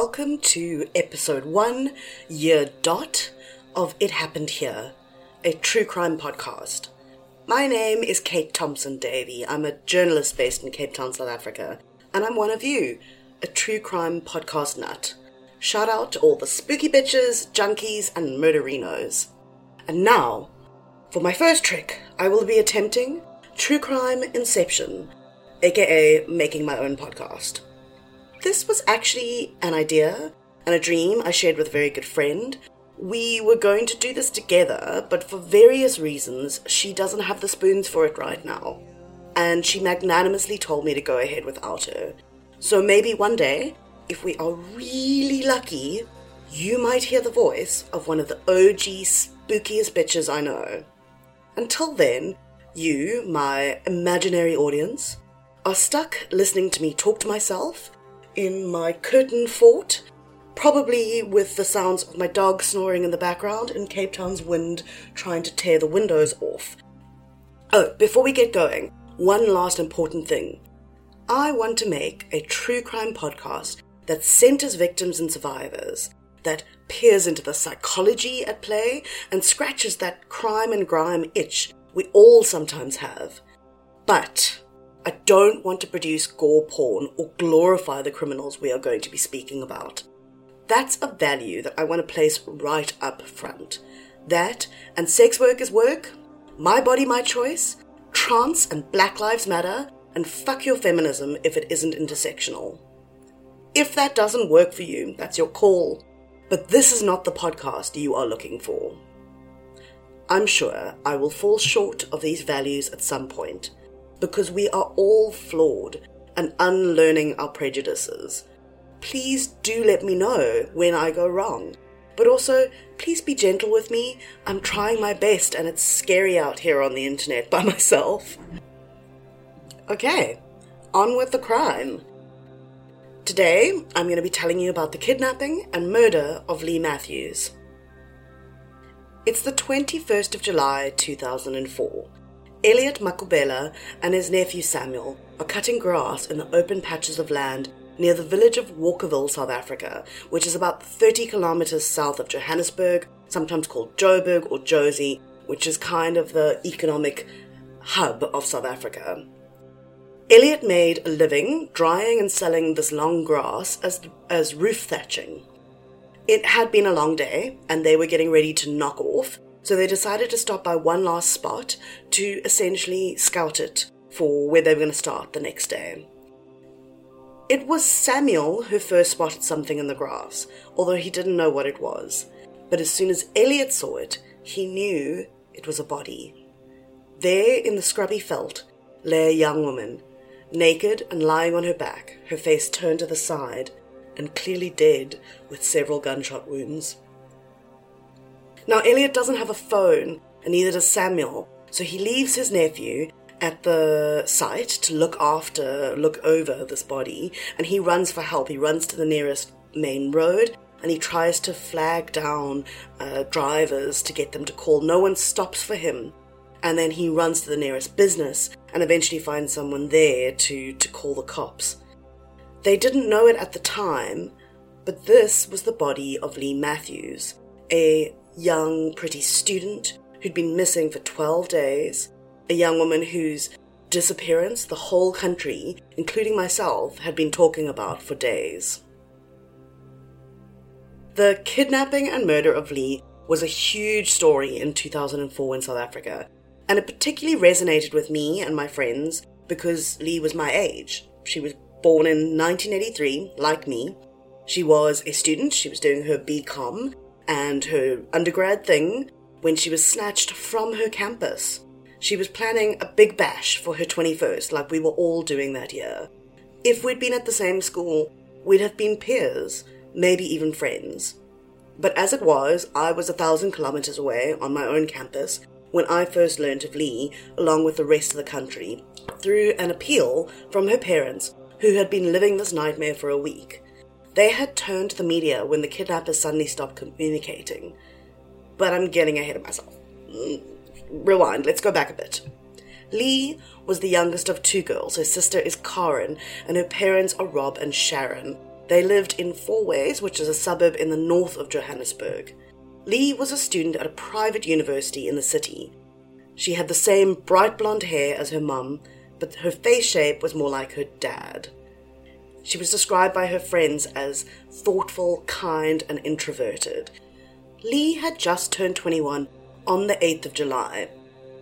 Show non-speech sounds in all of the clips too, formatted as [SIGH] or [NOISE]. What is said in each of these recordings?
welcome to episode one, year dot, of It Happened Here, a true crime podcast. My name is Kate Thompson Davy. I'm a journalist based in Cape Town, South Africa, and I'm one of you, a true crime podcast nut. Shout out to all the spooky bitches, junkies, and murderinos. And now, for my first trick, I will be attempting True Crime Inception, aka making my own podcast. This was actually an idea and a dream I shared with a very good friend. We were going to do this together, but for various reasons, she doesn't have the spoons for it right now. And she magnanimously told me to go ahead without her. So maybe one day, if we are really lucky, you might hear the voice of one of the OG spookiest bitches I know. Until then, you, my imaginary audience, are stuck listening to me talk to myself in my curtain fort, probably with the sounds of my dog snoring in the background and Cape Town's wind trying to tear the windows off. Oh, before we get going, one last important thing. I want to make a true crime podcast that centers victims and survivors, that peers into the psychology at play and scratches that crime and grime itch we all sometimes have. But I don't want to produce gore porn or glorify the criminals we are going to be speaking about. That's a value that I want to place right up front. That and sex work is work, my body, my choice, trans and Black Lives Matter, and fuck your feminism if it isn't intersectional. If that doesn't work for you, that's your call. But this is not the podcast you are looking for. I'm sure I will fall short of these values at some point, because we are all flawed and unlearning our prejudices. Please do let me know when I go wrong. But also, please be gentle with me. I'm trying my best and it's scary out here on the internet by [LAUGHS] myself. Okay, on with the crime. Today, I'm going to be telling you about the kidnapping and murder of Leigh Matthews. It's the 21st of July 2004. Eliot Makhubela and his nephew Samuel are cutting grass in the open patches of land near the village of Walkerville, South Africa, which is about 30 kilometers south of Johannesburg, sometimes called Joburg or Jozi, which is kind of the economic hub of South Africa. Elliot made a living drying and selling this long grass as, as roof thatching. It had been a long day, and they were getting ready to knock off, so they decided to stop by one last spot to essentially scout it for where they were going to start the next day. It was Samuel who first spotted something in the grass, although he didn't know what it was. But as soon as Eliot saw it, he knew it was a body. There in the scrubby veld lay a young woman, naked and lying on her back, her face turned to the side, and clearly dead with several gunshot wounds. Now, Eliot doesn't have a phone, and neither does Samuel, so he leaves his nephew at the site to look after, look over this body, and he runs for help. He runs to the nearest main road and he tries to flag down uh, drivers to get them to call. No one stops for him. And then he runs to the nearest business and eventually finds someone there to, to call the cops. They didn't know it at the time, but this was the body of Leigh Matthews, a young, pretty student who'd been missing for 12 days, a young woman whose disappearance the whole country, including myself, had been talking about for days. The kidnapping and murder of Leigh was a huge story in 2004 in South Africa, and it particularly resonated with me and my friends because Leigh was my age. She was born in 1983, like me. She was a student, she was doing her BCom and her undergrad thing when she was snatched from her campus. She was planning a big bash for her 21st, like we were all doing that year. If we'd been at the same school, we'd have been peers, maybe even friends. But as it was, I was a thousand kilometers away on my own campus when I first learned of Leigh, along with the rest of the country, through an appeal from her parents who had been living this nightmare for a week. They had turned to the media when the kidnappers suddenly stopped communicating. But I'm getting ahead of myself. Mm, rewind, let's go back a bit. Leigh was the youngest of two girls. Her sister is Karen, and her parents are Rob and Sharon. They lived in Fourways, which is a suburb in the north of Johannesburg. Leigh was a student at a private university in the city. She had the same bright blonde hair as her mum, but her face shape was more like her dad. She was described by her friends as thoughtful, kind, and introverted. Leigh had just turned 21 on the 8th of July.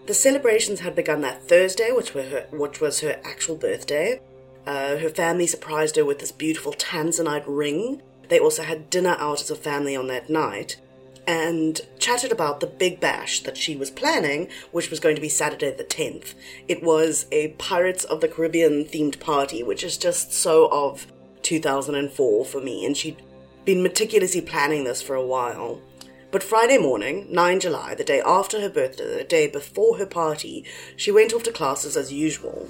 The celebrations had begun that Thursday, which, her, which was her actual birthday. Uh, her family surprised her with this beautiful tanzanite ring. They also had dinner out as a family on that night and chatted about the big bash that she was planning, which was going to be Saturday the 10th. It was a Pirates of the Caribbean themed party, which is just so of 2004 for me, and she'd been meticulously planning this for a while. But Friday morning, 9 July, the day after her birthday, the day before her party, she went off to classes as usual.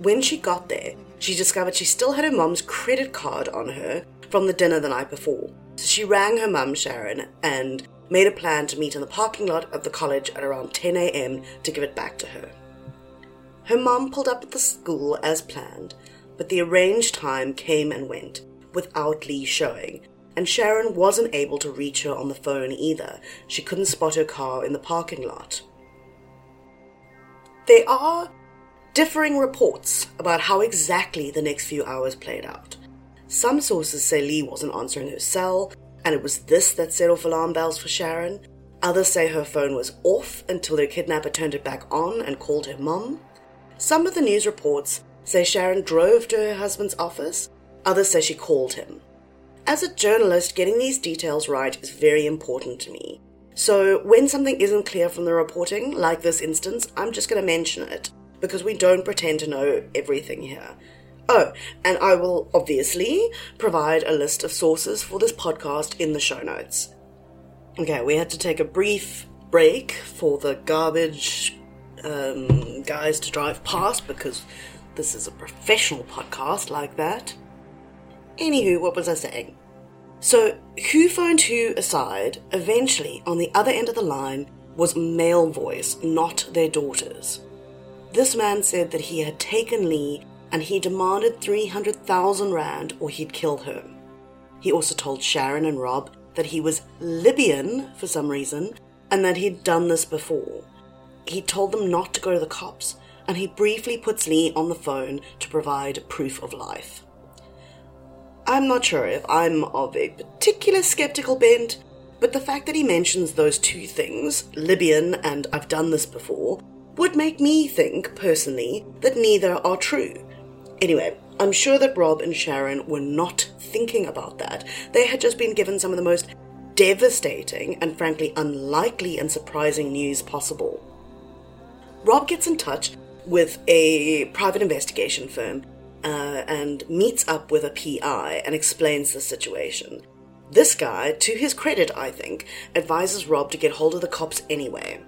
When she got there, she discovered she still had her mum's credit card on her from the dinner the night before. So she rang her mum, Sharon, and made a plan to meet in the parking lot of the college at around 10 a.m. to give it back to her. Her mum pulled up at the school as planned, but the arranged time came and went without Leigh showing, and Sharon wasn't able to reach her on the phone either. She couldn't spot her car in the parking lot. There are differing reports about how exactly the next few hours played out. Some sources say Leigh wasn't answering her cell, and it was this that set off alarm bells for Sharon. Others say her phone was off until their kidnapper turned it back on and called her mum. Some of the news reports say Sharon drove to her husband's office, others say she called him. As a journalist, getting these details right is very important to me. So, when something isn't clear from the reporting, like this instance, I'm just going to mention it, because we don't pretend to know everything here. Oh, and I will obviously provide a list of sources for this podcast in the show notes. Okay, we had to take a brief break for the garbage um, guys to drive past because this is a professional podcast like that. Anywho, what was I saying? So, who phoned who aside, eventually, on the other end of the line, was male voice, not their daughters. This man said that he had taken Leigh and he demanded 300,000 Rand or he'd kill her. He also told Sharon and Rob that he was Libyan for some reason and that he'd done this before. He told them not to go to the cops, and he briefly puts Leigh on the phone to provide proof of life. I'm not sure if I'm of a particular skeptical bent, but the fact that he mentions those two things, Libyan and I've done this before, would make me think, personally, that neither are true. Anyway, I'm sure that Rob and Sharon were not thinking about that. They had just been given some of the most devastating and frankly unlikely and surprising news possible. Rob gets in touch with a private investigation firm uh, and meets up with a PI and explains the situation. This guy, to his credit, I think, advises Rob to get hold of the cops anyway.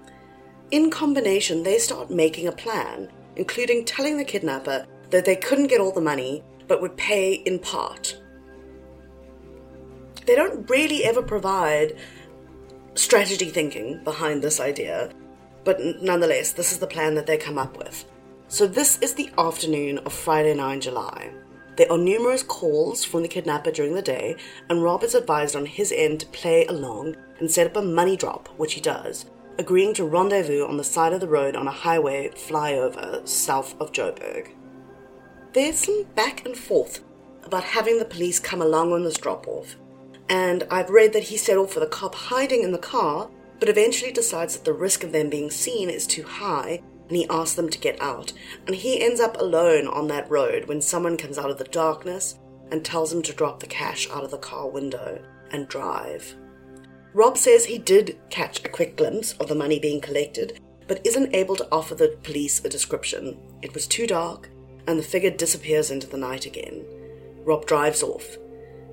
In combination, they start making a plan, including telling the kidnapper that they couldn't get all the money, but would pay in part. They don't really ever provide strategy thinking behind this idea, but nonetheless, this is the plan that they come up with. So, this is the afternoon of Friday, 9 July. There are numerous calls from the kidnapper during the day, and Rob is advised on his end to play along and set up a money drop, which he does, agreeing to rendezvous on the side of the road on a highway flyover south of Joburg. There's some back and forth about having the police come along on this drop off, and I've read that he settled for the cop hiding in the car, but eventually decides that the risk of them being seen is too high, and he asks them to get out. And he ends up alone on that road when someone comes out of the darkness and tells him to drop the cash out of the car window and drive. Rob says he did catch a quick glimpse of the money being collected, but isn't able to offer the police a description. It was too dark, and the figure disappears into the night again. Rob drives off.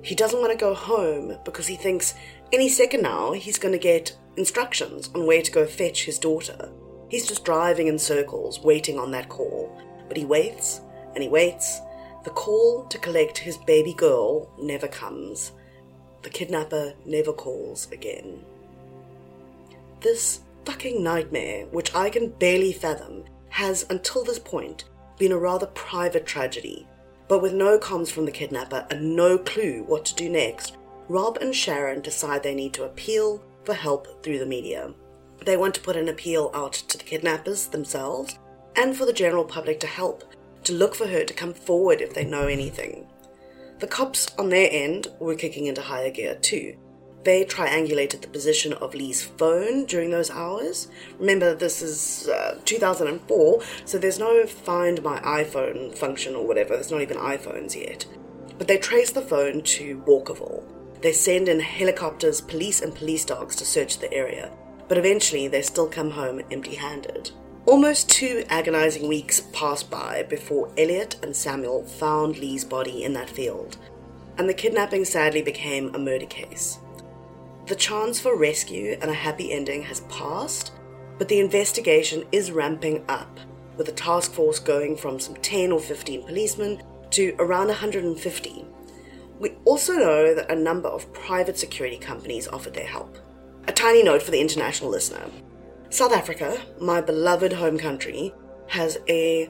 He doesn't want to go home because he thinks any second now he's going to get instructions on where to go fetch his daughter. He's just driving in circles, waiting on that call. But he waits and he waits. The call to collect his baby girl never comes. The kidnapper never calls again. This fucking nightmare, which I can barely fathom, has until this point been a rather private tragedy, But with no comms from the kidnapper and no clue what to do next, Rob and Sharon decide they need to appeal for help through the media. They want to put an appeal out to the kidnappers themselves and for the general public to help, to look for her to come forward if they know anything. The cops on their end were kicking into higher gear too. They triangulated the position of Leigh's phone during those hours. Remember, this is uh, 2004, so there's no find my iPhone function or whatever. There's not even iPhones yet. But they trace the phone to Walkerville. They send in helicopters, police, and police dogs to search the area, but eventually they still come home empty handed. Almost two agonizing weeks passed by before Eliot and Samuel found Leigh's body in that field, and the kidnapping sadly became a murder case. The chance for rescue and a happy ending has passed, but the investigation is ramping up, with a task force going from some 10 or 15 policemen to around 150. We also know that a number of private security companies offered their help. A tiny note for the international listener South Africa, my beloved home country, has a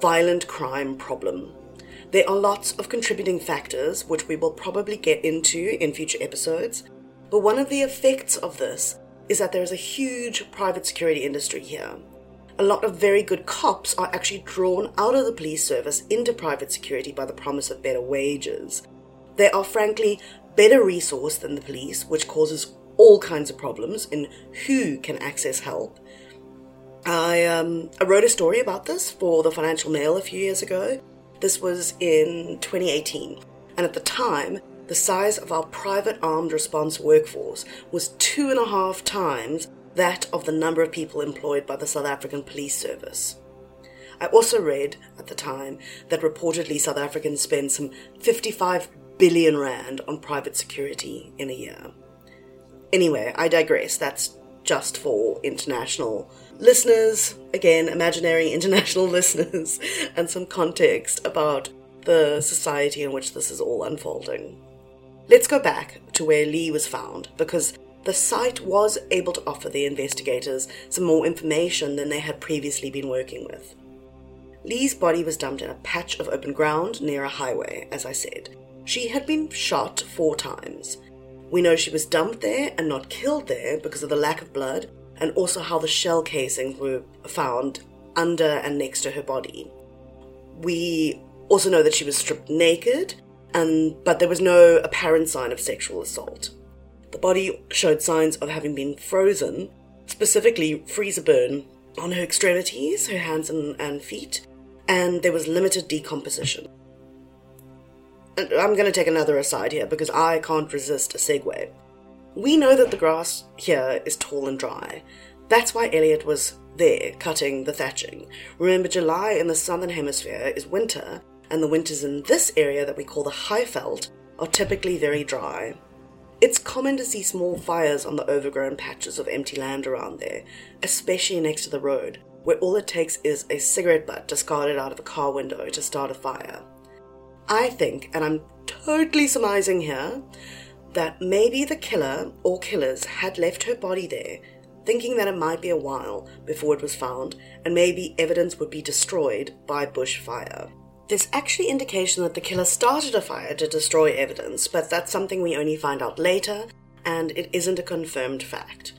violent crime problem. There are lots of contributing factors, which we will probably get into in future episodes, but one of the effects of this is that there is a huge private security industry here. A lot of very good cops are actually drawn out of the police service into private security by the promise of better wages. They are frankly better resourced than the police, which causes all kinds of problems in who can access help. I, um, I wrote a story about this for the Financial Mail a few years ago. This was in 2018, and at the time, the size of our private armed response workforce was two and a half times that of the number of people employed by the South African Police Service. I also read at the time that reportedly South Africans spend some 55 billion rand on private security in a year. Anyway, I digress. That's just for international listeners, again, imaginary [LAUGHS] international listeners, and some context about the society in which this is all unfolding. Let's go back to where Leigh was found, because the site was able to offer the investigators some more information than they had previously been working with. Leigh's body was dumped in a patch of open ground near a highway, as I said. She had been shot four times, we know she was dumped there and not killed there because of the lack of blood, and also how the shell casings were found under and next to her body. We also know that she was stripped naked, and but there was no apparent sign of sexual assault. The body showed signs of having been frozen, specifically freezer burn on her extremities, her hands and, and feet, and there was limited decomposition. I'm going to take another aside here because I can't resist a segue. We know that the grass here is tall and dry. That's why Eliot was there cutting the thatching. Remember, July in the southern hemisphere is winter, and the winters in this area that we call the Highveld are typically very dry. It's common to see small fires on the overgrown patches of empty land around there, especially next to the road, where all it takes is a cigarette butt discarded out of a car window to start a fire. I think, and I'm totally surmising here, that maybe the killer or killers had left her body there, thinking that it might be a while before it was found, and maybe evidence would be destroyed by bushfire. There's actually indication that the killer started a fire to destroy evidence, but that's something we only find out later, and it isn't a confirmed fact.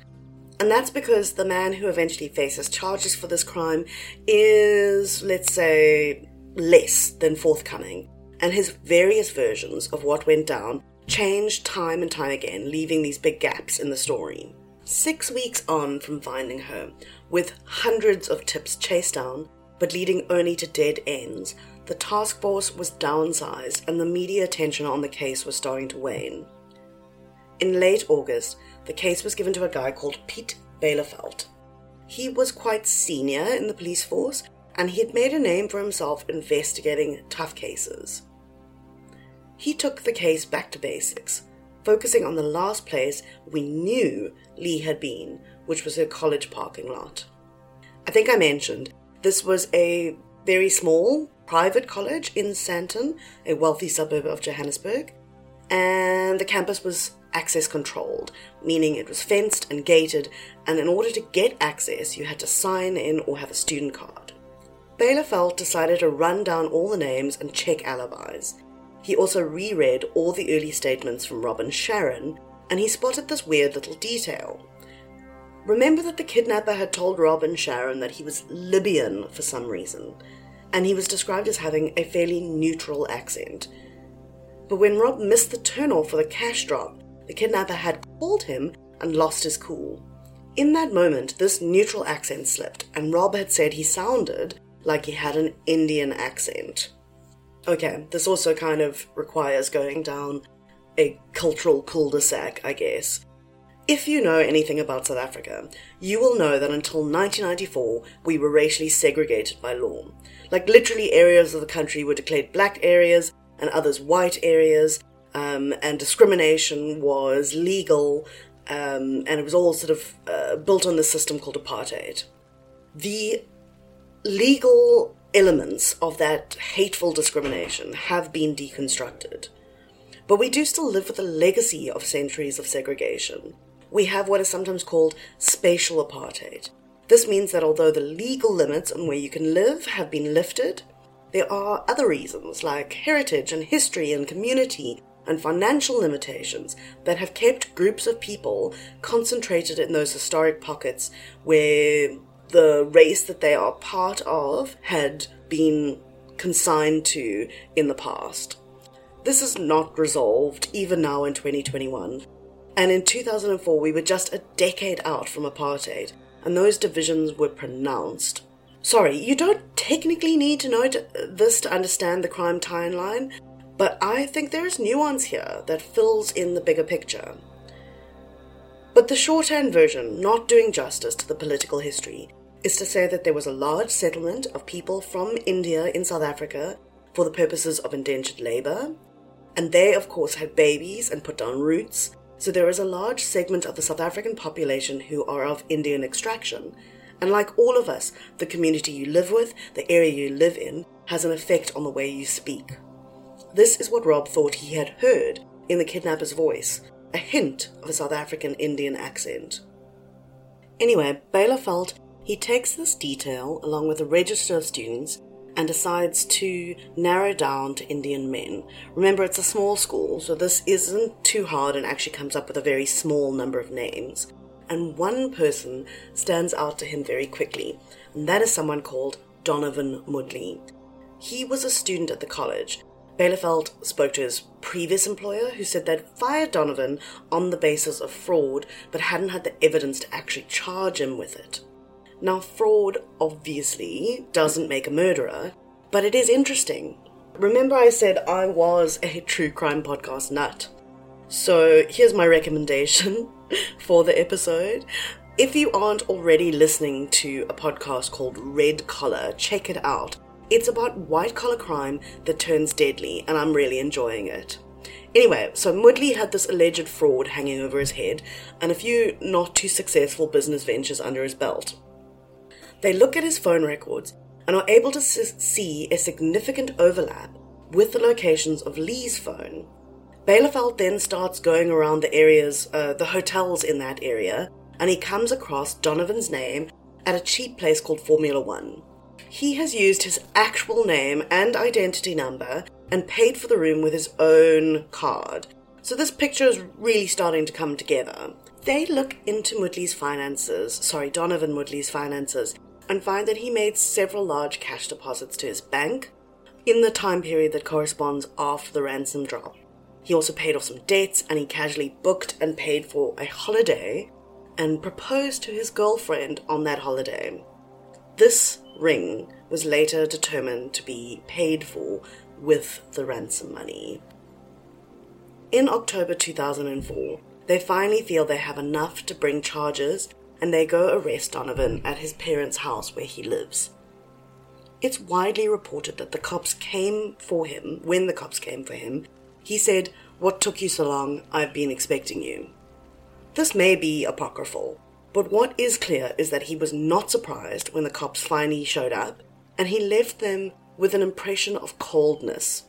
And that's because the man who eventually faces charges for this crime is, let's say, less than forthcoming and his various versions of what went down changed time and time again, leaving these big gaps in the story. Six weeks on from finding her, with hundreds of tips chased down, but leading only to dead ends, the task force was downsized and the media attention on the case was starting to wane. In late August, the case was given to a guy called Pete Bielefeld. He was quite senior in the police force and he had made a name for himself investigating tough cases. He took the case back to basics, focusing on the last place we knew Leigh had been, which was her college parking lot. I think I mentioned this was a very small private college in Sandton, a wealthy suburb of Johannesburg, and the campus was access controlled, meaning it was fenced and gated, and in order to get access, you had to sign in or have a student card. Bielefeld decided to run down all the names and check alibis. He also reread all the early statements from Robin Sharon, and he spotted this weird little detail. Remember that the kidnapper had told Robin Sharon that he was Libyan for some reason, and he was described as having a fairly neutral accent. But when Rob missed the turnoff for the cash drop, the kidnapper had called him and lost his cool. In that moment, this neutral accent slipped, and Rob had said he sounded like he had an Indian accent. Okay, this also kind of requires going down a cultural cul de sac, I guess. If you know anything about South Africa, you will know that until 1994 we were racially segregated by law. Like, literally, areas of the country were declared black areas and others white areas, um, and discrimination was legal, um, and it was all sort of uh, built on this system called apartheid. The legal elements of that hateful discrimination have been deconstructed. But we do still live with a legacy of centuries of segregation. We have what is sometimes called spatial apartheid. This means that although the legal limits on where you can live have been lifted, there are other reasons like heritage and history and community and financial limitations that have kept groups of people concentrated in those historic pockets where the race that they are part of had been consigned to in the past. This is not resolved even now in 2021. And in 2004, we were just a decade out from apartheid, and those divisions were pronounced. Sorry, you don't technically need to know this to understand the crime timeline, but I think there is nuance here that fills in the bigger picture. But the shorthand version, not doing justice to the political history, is to say that there was a large settlement of people from India in South Africa for the purposes of indentured labour, and they, of course, had babies and put down roots, so there is a large segment of the South African population who are of Indian extraction. And like all of us, the community you live with, the area you live in, has an effect on the way you speak. This is what Rob thought he had heard in the kidnapper's voice a hint of a South African Indian accent. Anyway, Bielefeld he takes this detail along with a register of students and decides to narrow down to Indian men. Remember, it's a small school, so this isn't too hard and actually comes up with a very small number of names. And one person stands out to him very quickly, and that is someone called Donovan Moodley. He was a student at the college. Bielefeld spoke to his previous employer, who said they'd fired Donovan on the basis of fraud, but hadn't had the evidence to actually charge him with it. Now, fraud obviously doesn't make a murderer, but it is interesting. Remember, I said I was a true crime podcast nut. So, here's my recommendation [LAUGHS] for the episode. If you aren't already listening to a podcast called Red Collar, check it out. It's about white collar crime that turns deadly, and I'm really enjoying it. Anyway, so Moodley had this alleged fraud hanging over his head and a few not too successful business ventures under his belt. They look at his phone records and are able to see a significant overlap with the locations of Leigh's phone. Bielefeld then starts going around the areas, uh, the hotels in that area, and he comes across Donovan's name at a cheap place called Formula One. He has used his actual name and identity number and paid for the room with his own card. So this picture is really starting to come together. They look into Moodley's finances, sorry, Donovan Moodley's finances, and find that he made several large cash deposits to his bank in the time period that corresponds after the ransom drop. He also paid off some debts and he casually booked and paid for a holiday and proposed to his girlfriend on that holiday. This ring was later determined to be paid for with the ransom money. In October 2004, they finally feel they have enough to bring charges and they go arrest Donovan at his parents' house where he lives. It's widely reported that the cops came for him. When the cops came for him, he said, What took you so long? I've been expecting you. This may be apocryphal, but what is clear is that he was not surprised when the cops finally showed up, and he left them with an impression of coldness.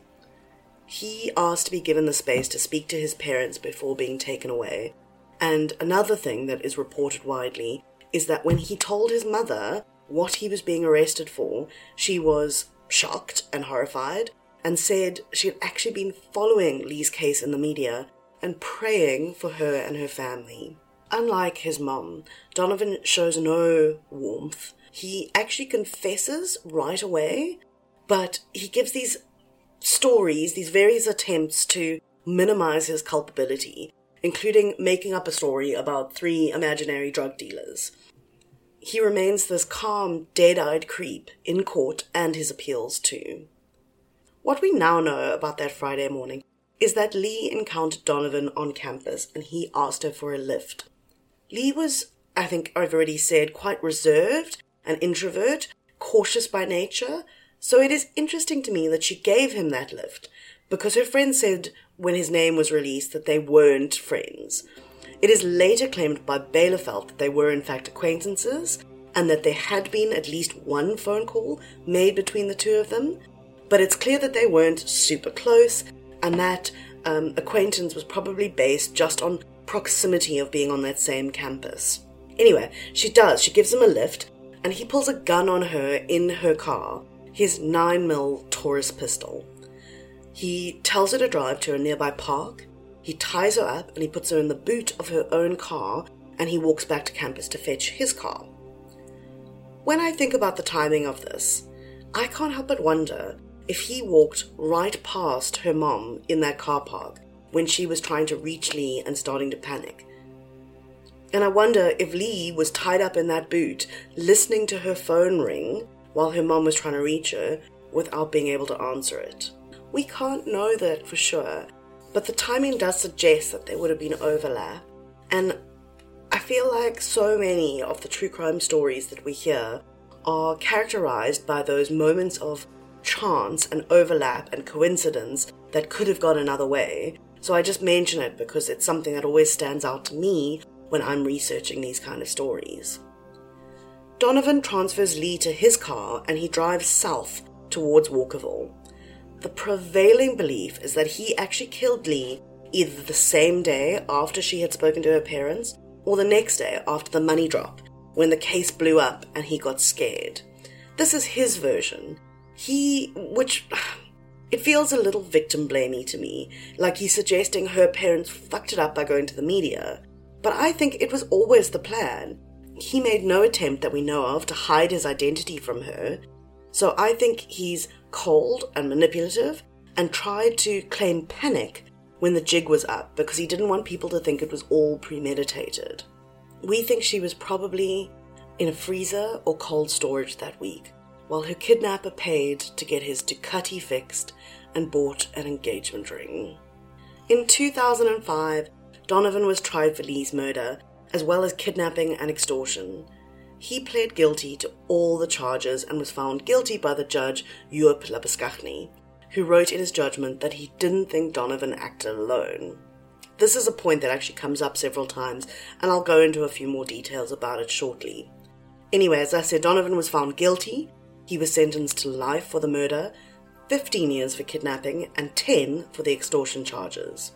He asked to be given the space to speak to his parents before being taken away, and another thing that is reported widely is that when he told his mother what he was being arrested for, she was shocked and horrified and said she had actually been following Leigh's case in the media and praying for her and her family. Unlike his mom, Donovan shows no warmth. He actually confesses right away, but he gives these stories, these various attempts to minimize his culpability, including making up a story about three imaginary drug dealers. He remains this calm, dead eyed creep in court and his appeals too. What we now know about that Friday morning is that Leigh encountered Donovan on campus and he asked her for a lift. Leigh was, I think I've already said, quite reserved, an introvert, cautious by nature, so it is interesting to me that she gave him that lift because her friend said when his name was released that they weren't friends. It is later claimed by Bielefeld that they were in fact acquaintances and that there had been at least one phone call made between the two of them, but it's clear that they weren't super close and that um, acquaintance was probably based just on proximity of being on that same campus. Anyway, she does. She gives him a lift, and he pulls a gun on her in her car, his 9mm Taurus pistol. He tells her to drive to a nearby park, he ties her up, and he puts her in the boot of her own car, and he walks back to campus to fetch his car. When I think about the timing of this, I can't help but wonder if he walked right past her mom in that car park when she was trying to reach Leigh and starting to panic. And I wonder if Leigh was tied up in that boot, listening to her phone ring while her mom was trying to reach her without being able to answer it. We can't know that for sure, but the timing does suggest that there would have been overlap. And I feel like so many of the true crime stories that we hear are characterized by those moments of chance and overlap and coincidence that could have gone another way. So I just mention it because it's something that always stands out to me when I'm researching these kind of stories. Donovan transfers Leigh to his car and he drives south towards Walkerville. The prevailing belief is that he actually killed Leigh either the same day after she had spoken to her parents or the next day after the money drop when the case blew up and he got scared. This is his version, he, which [SIGHS] it feels a little victim blamey to me, like he's suggesting her parents fucked it up by going to the media. But I think it was always the plan. He made no attempt that we know of to hide his identity from her. So I think he's cold and manipulative and tried to claim panic when the jig was up because he didn't want people to think it was all premeditated. We think she was probably in a freezer or cold storage that week while her kidnapper paid to get his Ducati fixed and bought an engagement ring. In 2005, Donovan was tried for Leigh's murder, as well as kidnapping and extortion. He pled guilty to all the charges and was found guilty by the judge Joop Labuschagne, who wrote in his judgment that he didn't think Donovan acted alone. This is a point that actually comes up several times, and I'll go into a few more details about it shortly. Anyway, as I said, Donovan was found guilty he was sentenced to life for the murder, 15 years for kidnapping, and 10 for the extortion charges.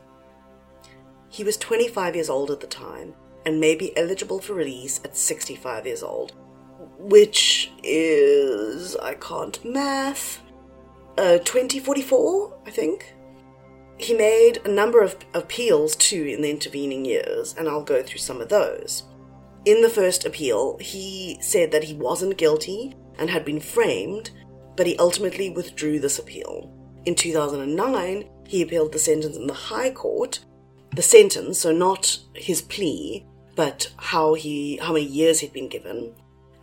He was 25 years old at the time and may be eligible for release at 65 years old, which is, I can't math, uh, 2044, I think. He made a number of appeals too in the intervening years, and I'll go through some of those. In the first appeal, he said that he wasn't guilty and had been framed, but he ultimately withdrew this appeal. In 2009, he appealed the sentence in the High Court. The sentence, so not his plea, but how he how many years he'd been given.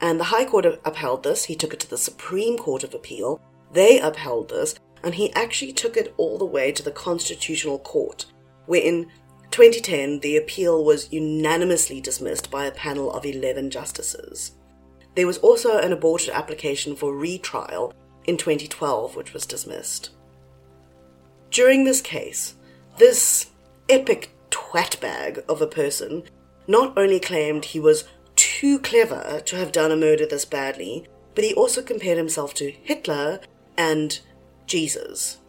And the High Court upheld this. He took it to the Supreme Court of Appeal. They upheld this, and he actually took it all the way to the Constitutional Court, where in 2010 the appeal was unanimously dismissed by a panel of 11 justices. There was also an aborted application for retrial in 2012, which was dismissed. During this case, this epic twatbag of a person not only claimed he was too clever to have done a murder this badly, but he also compared himself to Hitler and Jesus.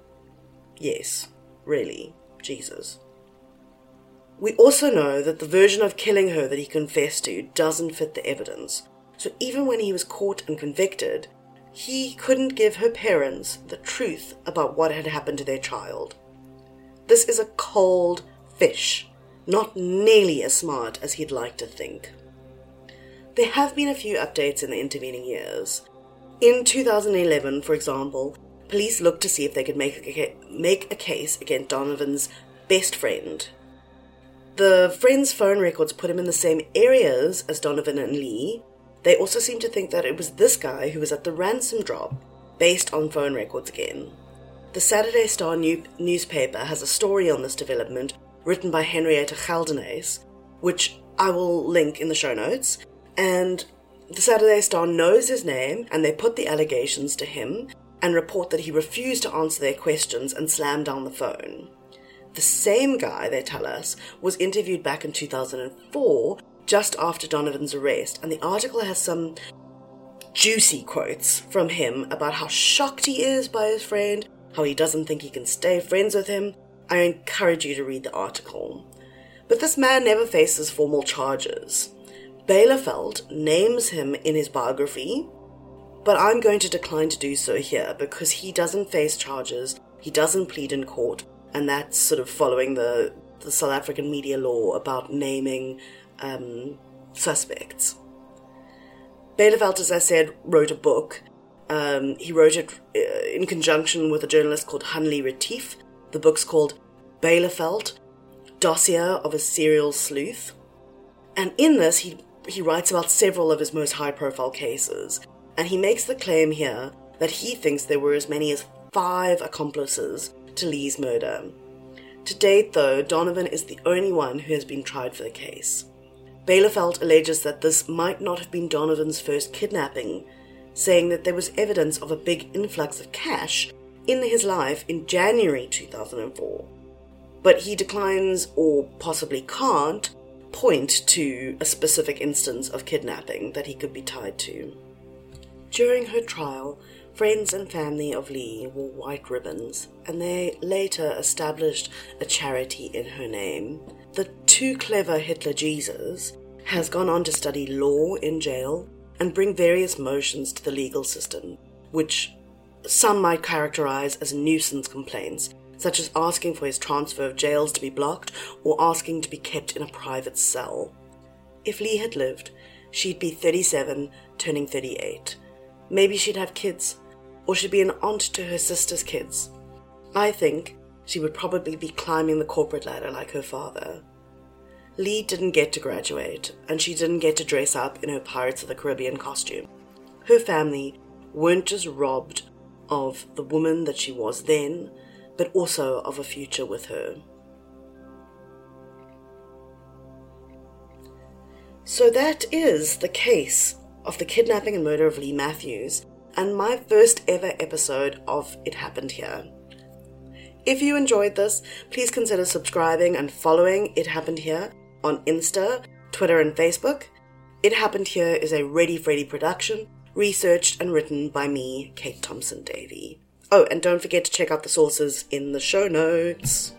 Yes, really, Jesus. We also know that the version of killing her that he confessed to doesn't fit the evidence, So even when he was caught and convicted, he couldn't give her parents the truth about what had happened to their child. This is a cold fish, not nearly as smart as he'd like to think. There have been a few updates in the intervening years. In 2011, for example, police looked to see if they could make a, make a case against Donovan's best friend. The friend's phone records put him in the same areas as Donovan and Leigh. They also seem to think that it was this guy who was at the ransom drop, based on phone records again. The Saturday Star new- newspaper has a story on this development written by Henrietta Geldenhuys, which I will link in the show notes, and the Saturday Star knows his name and they put the allegations to him and report that he refused to answer their questions and slammed down the phone. The same guy, they tell us, was interviewed back in 2004, just after Donovan's arrest, and the article has some juicy quotes from him about how shocked he is by his friend, how he doesn't think he can stay friends with him. I encourage you to read the article. But this man never faces formal charges. Bielefeld names him in his biography, but I'm going to decline to do so here because he doesn't face charges, he doesn't plead in court, and that's sort of following the, the South African media law about naming um, suspects. Bielefeld, as I said, wrote a book. Um, he wrote it uh, in conjunction with a journalist called Hanlie Retief. The book's called Bielefeld, Dossier of a Serial Sleuth. And in this, he he writes about several of his most high profile cases, and he makes the claim here that he thinks there were as many as five accomplices to Leigh's murder. To date, though, Donovan is the only one who has been tried for the case. Bielefeld alleges that this might not have been Donovan's first kidnapping, saying that there was evidence of a big influx of cash in his life in January 2004. But he declines, or possibly can't, point to a specific instance of kidnapping that he could be tied to. During her trial, friends and family of Leigh wore white ribbons, and they later established a charity in her name. The too clever Hitler Jesus has gone on to study law in jail and bring various motions to the legal system, which some might characterize as nuisance complaints such as asking for his transfer of jails to be blocked or asking to be kept in a private cell. If Leigh had lived, she'd be 37, turning 38. Maybe she'd have kids, or she'd be an aunt to her sister's kids. I think she would probably be climbing the corporate ladder like her father. Leigh didn't get to graduate, and she didn't get to dress up in her Pirates of the Caribbean costume. Her family weren't just robbed of the woman that she was then, but also of a future with her. So that is the case of the kidnapping and murder of Leigh Matthews, and my first ever episode of It Happened Here. If you enjoyed this, please consider subscribing and following It Happened Here on Insta, Twitter, and Facebook. It Happened Here is a Ready Freddy production, researched and written by me, Kate Thompson Davy. Oh, and don't forget to check out the sources in the show notes.